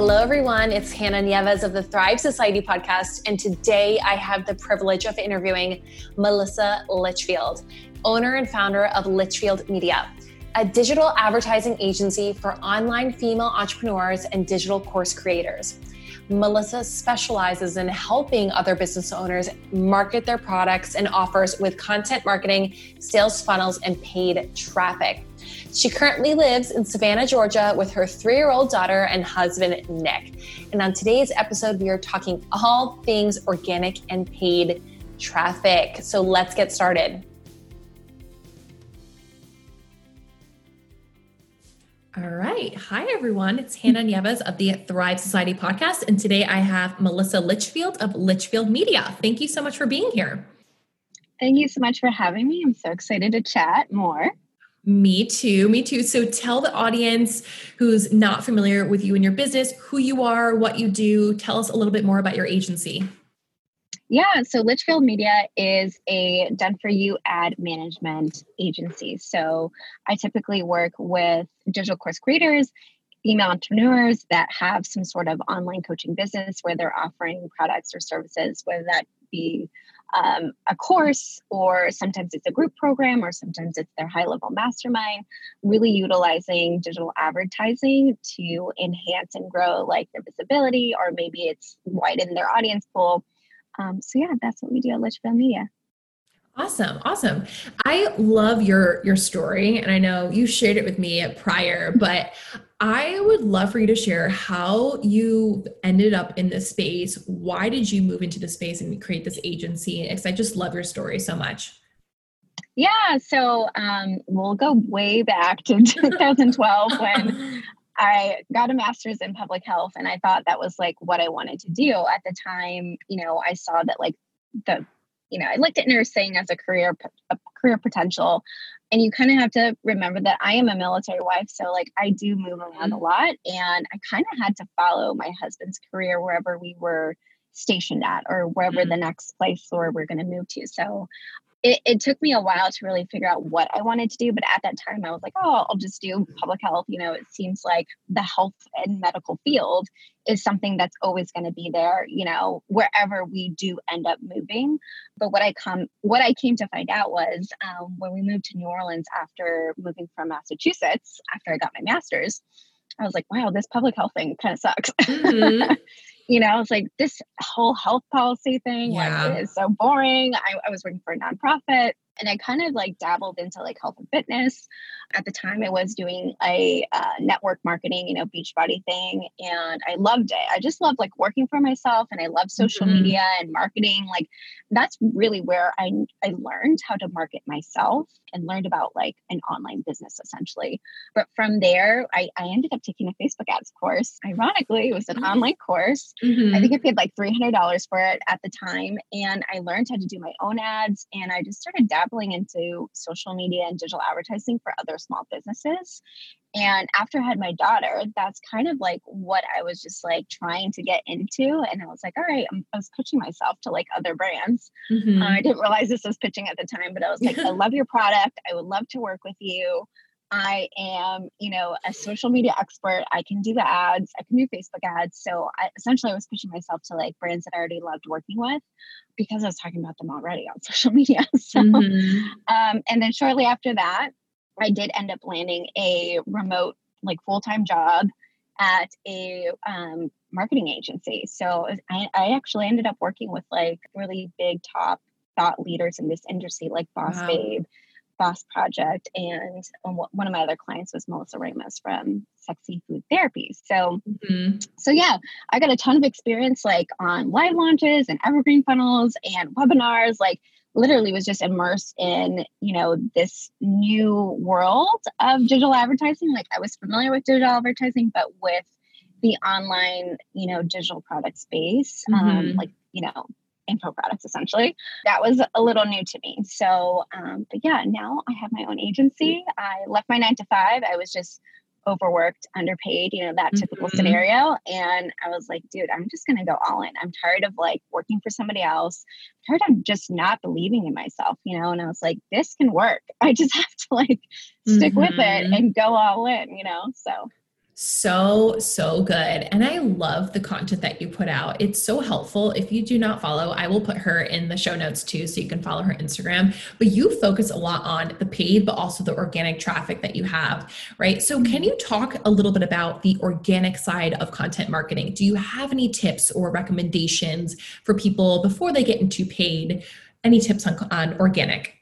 hello everyone. It's Hannah Nieves of the Thrive Society podcast, and today I have the privilege of interviewing Melissa Litchfield, owner and founder of Litchfield Media, a digital advertising agency for online female entrepreneurs and digital course creators. Melissa specializes in helping other business owners market their products and offers with content marketing, sales funnels, and paid traffic. She currently lives in Savannah, Georgia with her three year old daughter and husband, Nick. And on today's episode, we are talking all things organic and paid traffic. So let's get started. All right. Hi, everyone. It's Hannah Nieves of the Thrive Society podcast. And today I have Melissa Litchfield of Litchfield Media. Thank you so much for being here. Thank you so much for having me. I'm so excited to chat more. Me too. Me too. So tell the audience who's not familiar with you and your business, who you are, what you do. Tell us a little bit more about your agency. Yeah, so Litchfield Media is a done for you ad management agency. So I typically work with digital course creators, female entrepreneurs that have some sort of online coaching business where they're offering products or services, whether that be um, a course, or sometimes it's a group program, or sometimes it's their high level mastermind, really utilizing digital advertising to enhance and grow like their visibility, or maybe it's widen their audience pool. Um, so yeah, that's what we do at Litchfield Media. Awesome, awesome. I love your your story, and I know you shared it with me prior, but I would love for you to share how you ended up in this space. Why did you move into the space and create this agency? Because I just love your story so much. Yeah, so um, we'll go way back to 2012 when I got a master's in public health, and I thought that was like what I wanted to do at the time. You know, I saw that like the you know, I looked at nursing as a career a career potential, and you kind of have to remember that I am a military wife, so like I do move around a mm-hmm. lot, and I kind of had to follow my husband's career wherever we were stationed at or wherever mm-hmm. the next place where we're going to move to. So it, it took me a while to really figure out what I wanted to do. But at that time, I was like, oh, I'll just do public health. You know, it seems like the health and medical field is something that's always going to be there, you know, wherever we do end up moving. But what I come, what I came to find out was um, when we moved to New Orleans after moving from Massachusetts, after I got my master's, I was like, wow, this public health thing kind of sucks. Mm-hmm. you know, it's like this whole health policy thing yeah. like, is so boring. I, I was working for a nonprofit and I kind of like dabbled into like health and fitness. At the time, I was doing a uh, network marketing, you know, Beachbody thing, and I loved it. I just loved like working for myself, and I love social mm-hmm. media and marketing. Like that's really where I I learned how to market myself and learned about like an online business essentially. But from there, I, I ended up taking a Facebook ads course. Ironically, it was an mm-hmm. online course. Mm-hmm. I think I paid like three hundred dollars for it at the time, and I learned how to do my own ads, and I just started dabbling dabbling into social media and digital advertising for other small businesses. And after I had my daughter, that's kind of like what I was just like trying to get into. And I was like, all right, I was pitching myself to like other brands. Mm-hmm. Uh, I didn't realize this was pitching at the time, but I was like, I love your product. I would love to work with you. I am, you know, a social media expert. I can do the ads. I can do Facebook ads. So I, essentially, I was pushing myself to like brands that I already loved working with because I was talking about them already on social media. So, mm-hmm. um, and then shortly after that, I did end up landing a remote, like full time job at a um, marketing agency. So I, I actually ended up working with like really big top thought leaders in this industry, like Boss wow. Babe Boss Project, and um, one of my other clients was Melissa Ramos from Sexy Food Therapy. So, mm-hmm. so yeah, I got a ton of experience like on live launches and evergreen funnels and webinars. Like, literally was just immersed in you know this new world of digital advertising. Like, I was familiar with digital advertising, but with the online, you know, digital product space, um, mm-hmm. um, like you know info products essentially. That was a little new to me. So, um, but yeah, now I have my own agency. I left my nine to five. I was just overworked, underpaid, you know, that typical mm-hmm. scenario. And I was like, dude, I'm just going to go all in. I'm tired of like working for somebody else. I'm tired of just not believing in myself, you know? And I was like, this can work. I just have to like stick mm-hmm. with it mm-hmm. and go all in, you know? So So, so good. And I love the content that you put out. It's so helpful. If you do not follow, I will put her in the show notes too, so you can follow her Instagram. But you focus a lot on the paid, but also the organic traffic that you have, right? So, mm-hmm. can you talk a little bit about the organic side of content marketing? Do you have any tips or recommendations for people before they get into paid? Any tips on, on organic?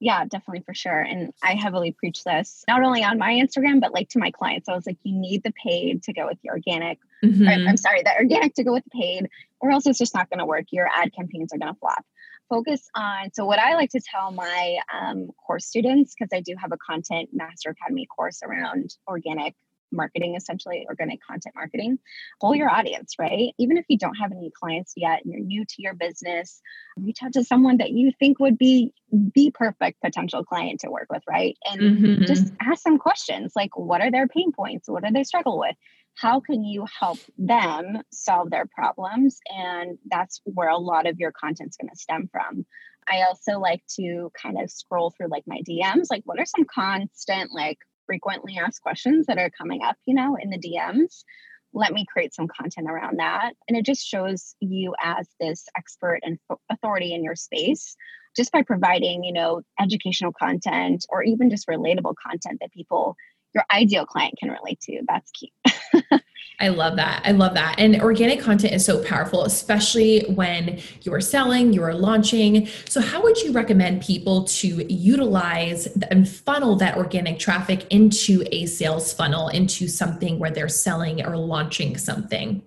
Yeah, definitely for sure. And I heavily preach this not only on my Instagram, but like to my clients. I was like, you need the paid to go with the organic. Mm-hmm. I'm sorry, the organic to go with the paid, or else it's just not going to work. Your ad campaigns are going to flop. Focus on. So, what I like to tell my um, course students, because I do have a content master academy course around organic marketing, essentially organic content marketing. Pull your audience, right? Even if you don't have any clients yet and you're new to your business, reach out to someone that you think would be the perfect potential client to work with, right? And mm-hmm. just ask some questions like, what are their pain points? What do they struggle with? How can you help them solve their problems? And that's where a lot of your content's going to stem from. I also like to kind of scroll through like my DMs, like what are some constant like frequently asked questions that are coming up, you know, in the DMs. Let me create some content around that. And it just shows you as this expert and authority in your space just by providing, you know, educational content or even just relatable content that people, your ideal client can relate to. That's key. I love that. I love that. And organic content is so powerful, especially when you are selling, you are launching. So, how would you recommend people to utilize and funnel that organic traffic into a sales funnel, into something where they're selling or launching something?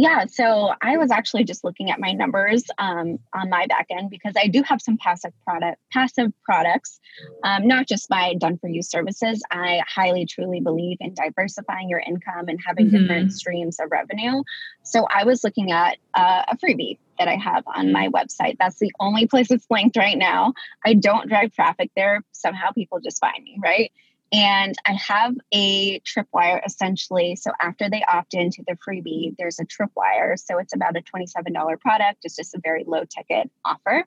Yeah, so I was actually just looking at my numbers um, on my back end because I do have some passive product passive products, um, not just my done for you services. I highly truly believe in diversifying your income and having mm-hmm. different streams of revenue. So I was looking at uh, a freebie that I have on my website. That's the only place it's linked right now. I don't drive traffic there. Somehow people just find me, right? And I have a tripwire essentially. So after they opt into the freebie, there's a tripwire. So it's about a $27 product. It's just a very low ticket offer.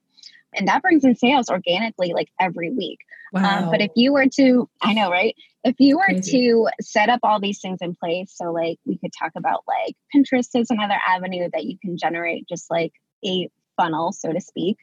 And that brings in sales organically like every week. Wow. Um, but if you were to, I know, right? If you were Crazy. to set up all these things in place, so like we could talk about like Pinterest is another avenue that you can generate just like a funnel, so to speak.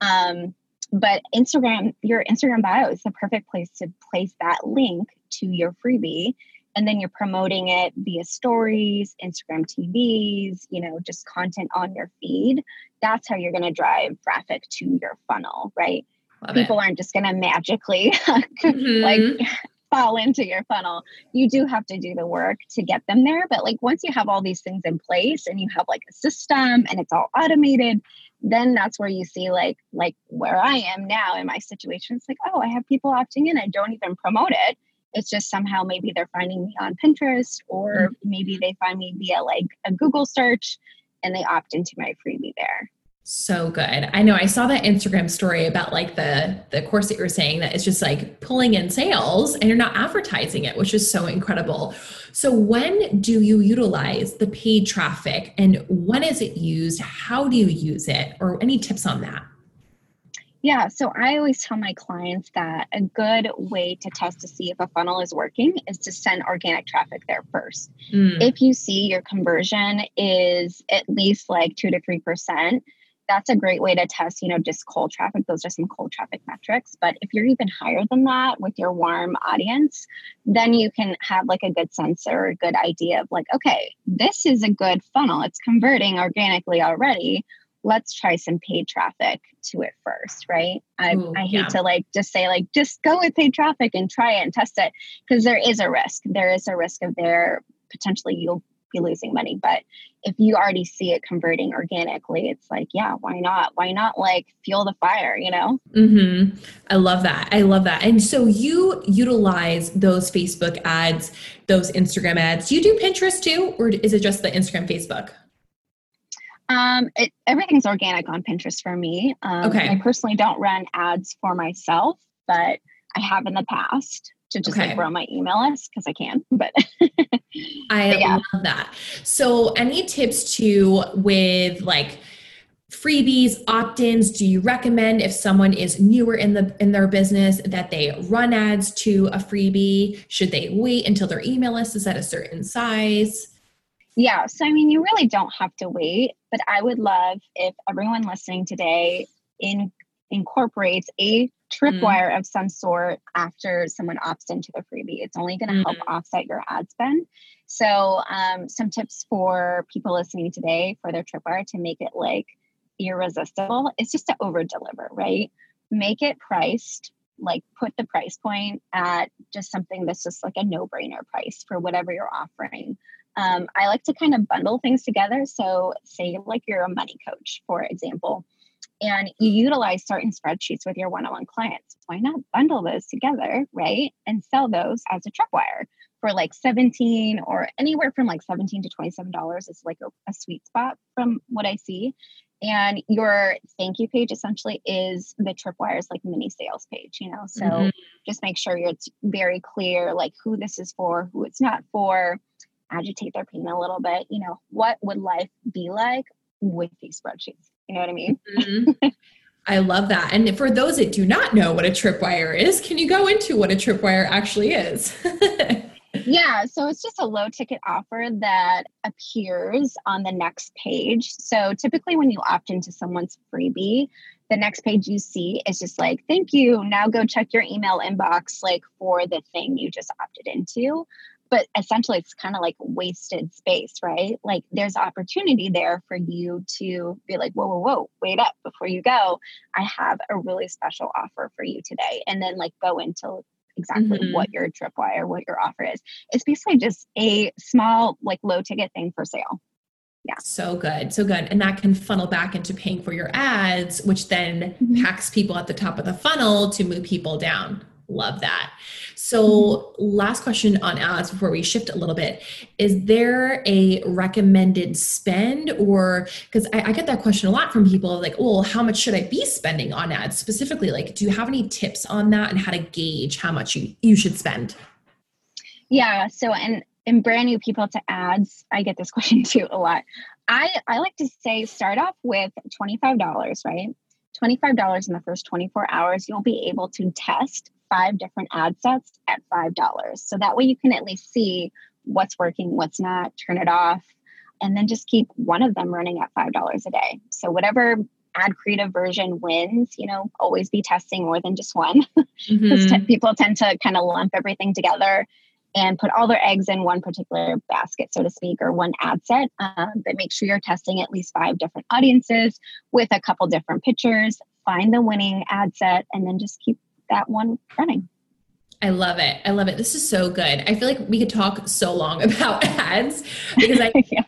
Um, but Instagram, your Instagram bio is the perfect place to place that link to your freebie. And then you're promoting it via stories, Instagram TVs, you know, just content on your feed. That's how you're going to drive traffic to your funnel, right? Love People it. aren't just going to magically mm-hmm. like fall into your funnel. You do have to do the work to get them there. But like once you have all these things in place and you have like a system and it's all automated, then that's where you see like like where I am now in my situation. It's like, oh, I have people opting in. I don't even promote it. It's just somehow maybe they're finding me on Pinterest or mm-hmm. maybe they find me via like a Google search and they opt into my freebie there. So good. I know I saw that Instagram story about like the the course that you're saying that it's just like pulling in sales and you're not advertising it, which is so incredible. So when do you utilize the paid traffic and when is it used? How do you use it? Or any tips on that? Yeah, so I always tell my clients that a good way to test to see if a funnel is working is to send organic traffic there first. Mm. If you see your conversion is at least like 2 to 3%, that's a great way to test, you know, just cold traffic. Those are some cold traffic metrics. But if you're even higher than that with your warm audience, then you can have like a good sense or a good idea of like, okay, this is a good funnel. It's converting organically already. Let's try some paid traffic to it first, right? I, Ooh, I hate yeah. to like just say like just go with paid traffic and try it and test it because there is a risk. There is a risk of there potentially you'll be losing money. But if you already see it converting organically, it's like, yeah, why not? Why not like fuel the fire, you know? Mm-hmm. I love that. I love that. And so you utilize those Facebook ads, those Instagram ads. Do you do Pinterest too, or is it just the Instagram, Facebook? Um, it, everything's organic on Pinterest for me. Um, okay. I personally don't run ads for myself, but I have in the past to just okay. like grow my email list because I can. But I but yeah. love that. So, any tips to with like freebies, opt-ins do you recommend if someone is newer in the in their business that they run ads to a freebie? Should they wait until their email list is at a certain size? Yeah, so I mean, you really don't have to wait, but I would love if everyone listening today in incorporates a tripwire mm. of some sort after someone opts into the freebie. It's only going to mm. help offset your ad spend. So, um, some tips for people listening today for their tripwire to make it like irresistible is just to over deliver, right? Make it priced, like put the price point at just something that's just like a no brainer price for whatever you're offering. Um, I like to kind of bundle things together. So, say like you're a money coach, for example, and you utilize certain spreadsheets with your one on one clients. Why not bundle those together, right? And sell those as a tripwire for like 17 or anywhere from like 17 to $27 is like a, a sweet spot from what I see. And your thank you page essentially is the tripwire's like mini sales page, you know? So mm-hmm. just make sure it's very clear like who this is for, who it's not for, agitate their pain a little bit. You know, what would life be like with these spreadsheets? You know what I mean? Mm-hmm. I love that. And for those that do not know what a tripwire is, can you go into what a tripwire actually is? yeah, so it's just a low ticket offer that appears on the next page. So typically, when you opt into someone's freebie, the next page you see is just like, thank you. Now go check your email inbox, like for the thing you just opted into but essentially it's kind of like wasted space right like there's opportunity there for you to be like whoa whoa whoa wait up before you go i have a really special offer for you today and then like go into exactly mm-hmm. what your tripwire what your offer is it's basically just a small like low ticket thing for sale yeah. So good. So good. And that can funnel back into paying for your ads, which then mm-hmm. packs people at the top of the funnel to move people down. Love that. So, last question on ads before we shift a little bit is there a recommended spend, or because I, I, get that question a lot from people like, well, how much should I be spending on ads specifically? Like, do you have any tips on that and how to gauge how much you, you should spend? Yeah. So, and in brand new people to ads, I get this question too a lot. I, I like to say start off with $25, right? $25 in the first 24 hours, you'll be able to test five different ad sets at $5. So that way you can at least see what's working, what's not, turn it off, and then just keep one of them running at $5 a day. So whatever ad creative version wins, you know, always be testing more than just one. Because mm-hmm. t- people tend to kind of lump everything together and put all their eggs in one particular basket, so to speak, or one ad set. Um, but make sure you're testing at least five different audiences with a couple different pictures. Find the winning ad set and then just keep that one running. I love it. I love it. This is so good. I feel like we could talk so long about ads because I yeah.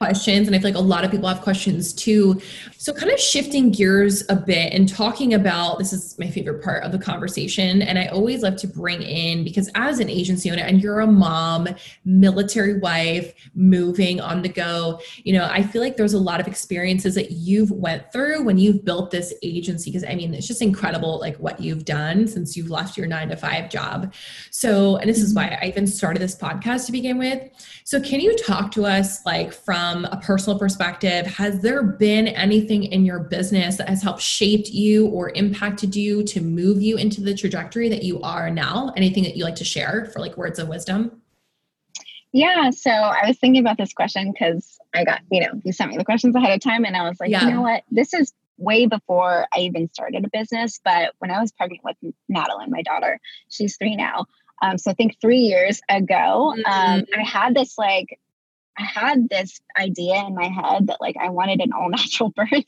questions and I feel like a lot of people have questions too. So kind of shifting gears a bit and talking about this is my favorite part of the conversation and I always love to bring in because as an agency owner and you're a mom, military wife, moving on the go, you know, I feel like there's a lot of experiences that you've went through when you've built this agency because I mean, it's just incredible like what you've done since you've left your 9 to 5 job job. So, and this is why mm-hmm. I even started this podcast to begin with. So, can you talk to us, like, from a personal perspective? Has there been anything in your business that has helped shaped you or impacted you to move you into the trajectory that you are now? Anything that you like to share for like words of wisdom? Yeah, so I was thinking about this question because I got, you know, you sent me the questions ahead of time, and I was like, yeah. you know what? This is way before I even started a business. But when I was pregnant with Madeline, my daughter, she's three now. Um, so I think three years ago, um, mm-hmm. I had this like, I had this idea in my head that like I wanted an all natural birth.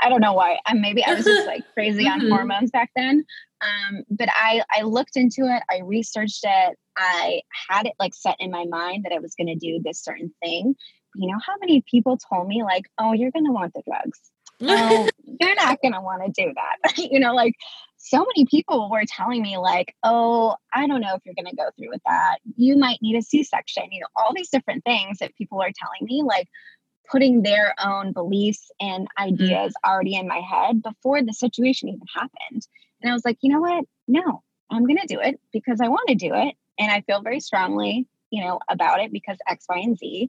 I don't know why. Um, maybe I was just like crazy mm-hmm. on hormones back then. Um, but I I looked into it. I researched it. I had it like set in my mind that I was going to do this certain thing. You know how many people told me like, "Oh, you're going to want the drugs." oh, you're not going to want to do that. you know, like so many people were telling me, like, oh, I don't know if you're going to go through with that. You might need a C section, you know, all these different things that people are telling me, like putting their own beliefs and ideas mm. already in my head before the situation even happened. And I was like, you know what? No, I'm going to do it because I want to do it. And I feel very strongly, you know, about it because X, Y, and Z.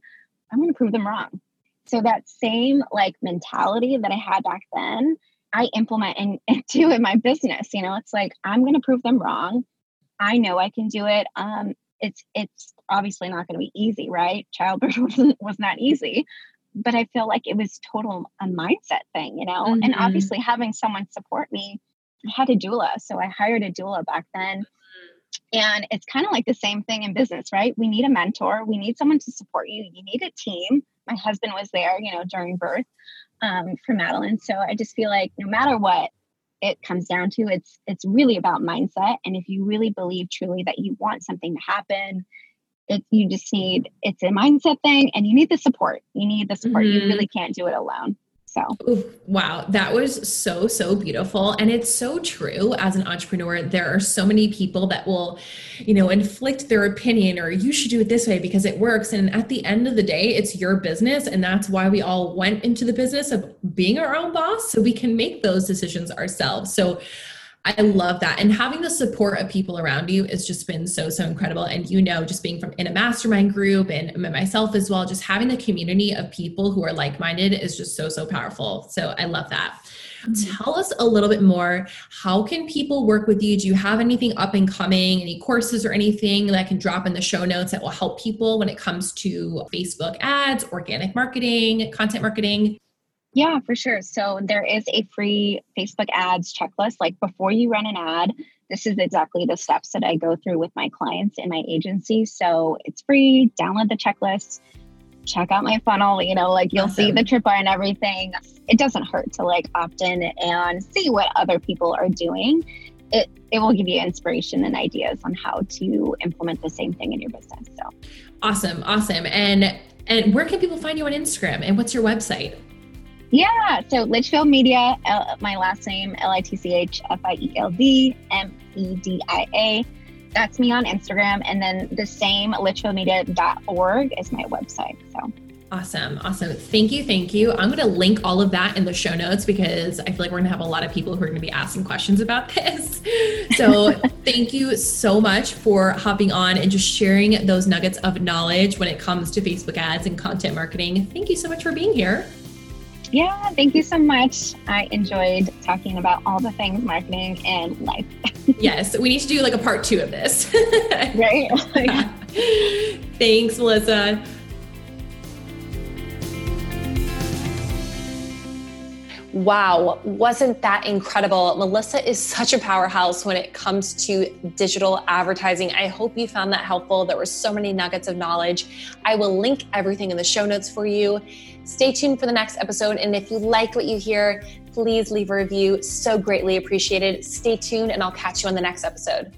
I'm going to prove them wrong. So that same like mentality that I had back then, I implement and, and do in my business. You know, it's like I'm going to prove them wrong. I know I can do it. Um, it's it's obviously not going to be easy, right? Childbirth was not easy, but I feel like it was total a mindset thing, you know. Mm-hmm. And obviously, having someone support me, I had a doula, so I hired a doula back then. And it's kind of like the same thing in business, right? We need a mentor. We need someone to support you. You need a team. My husband was there, you know, during birth um, for Madeline. So I just feel like no matter what it comes down to, it's it's really about mindset. And if you really believe truly that you want something to happen, it you just need it's a mindset thing, and you need the support. You need the support. Mm-hmm. You really can't do it alone. So, wow, that was so, so beautiful. And it's so true as an entrepreneur. There are so many people that will, you know, inflict their opinion or you should do it this way because it works. And at the end of the day, it's your business. And that's why we all went into the business of being our own boss so we can make those decisions ourselves. So, I love that. And having the support of people around you has just been so, so incredible. And you know, just being from in a mastermind group and myself as well, just having the community of people who are like minded is just so, so powerful. So I love that. Mm-hmm. Tell us a little bit more. How can people work with you? Do you have anything up and coming, any courses or anything that I can drop in the show notes that will help people when it comes to Facebook ads, organic marketing, content marketing? Yeah, for sure. So there is a free Facebook ads checklist. Like before you run an ad, this is exactly the steps that I go through with my clients in my agency. So it's free. Download the checklist, check out my funnel. You know, like you'll awesome. see the tripwire and everything. It doesn't hurt to like opt in and see what other people are doing. It, it will give you inspiration and ideas on how to implement the same thing in your business. So awesome, awesome. And and where can people find you on Instagram? And what's your website? Yeah, so Litchfield Media, L- my last name, L I T C H F I E L D M E D I A. That's me on Instagram. And then the same, litchfieldmedia.org is my website. So Awesome. Awesome. Thank you. Thank you. I'm going to link all of that in the show notes because I feel like we're going to have a lot of people who are going to be asking questions about this. So thank you so much for hopping on and just sharing those nuggets of knowledge when it comes to Facebook ads and content marketing. Thank you so much for being here. Yeah, thank you so much. I enjoyed talking about all the things marketing and life. yes, we need to do like a part two of this. right? Thanks, Melissa. Wow, wasn't that incredible? Melissa is such a powerhouse when it comes to digital advertising. I hope you found that helpful. There were so many nuggets of knowledge. I will link everything in the show notes for you. Stay tuned for the next episode. And if you like what you hear, please leave a review. So greatly appreciated. Stay tuned, and I'll catch you on the next episode.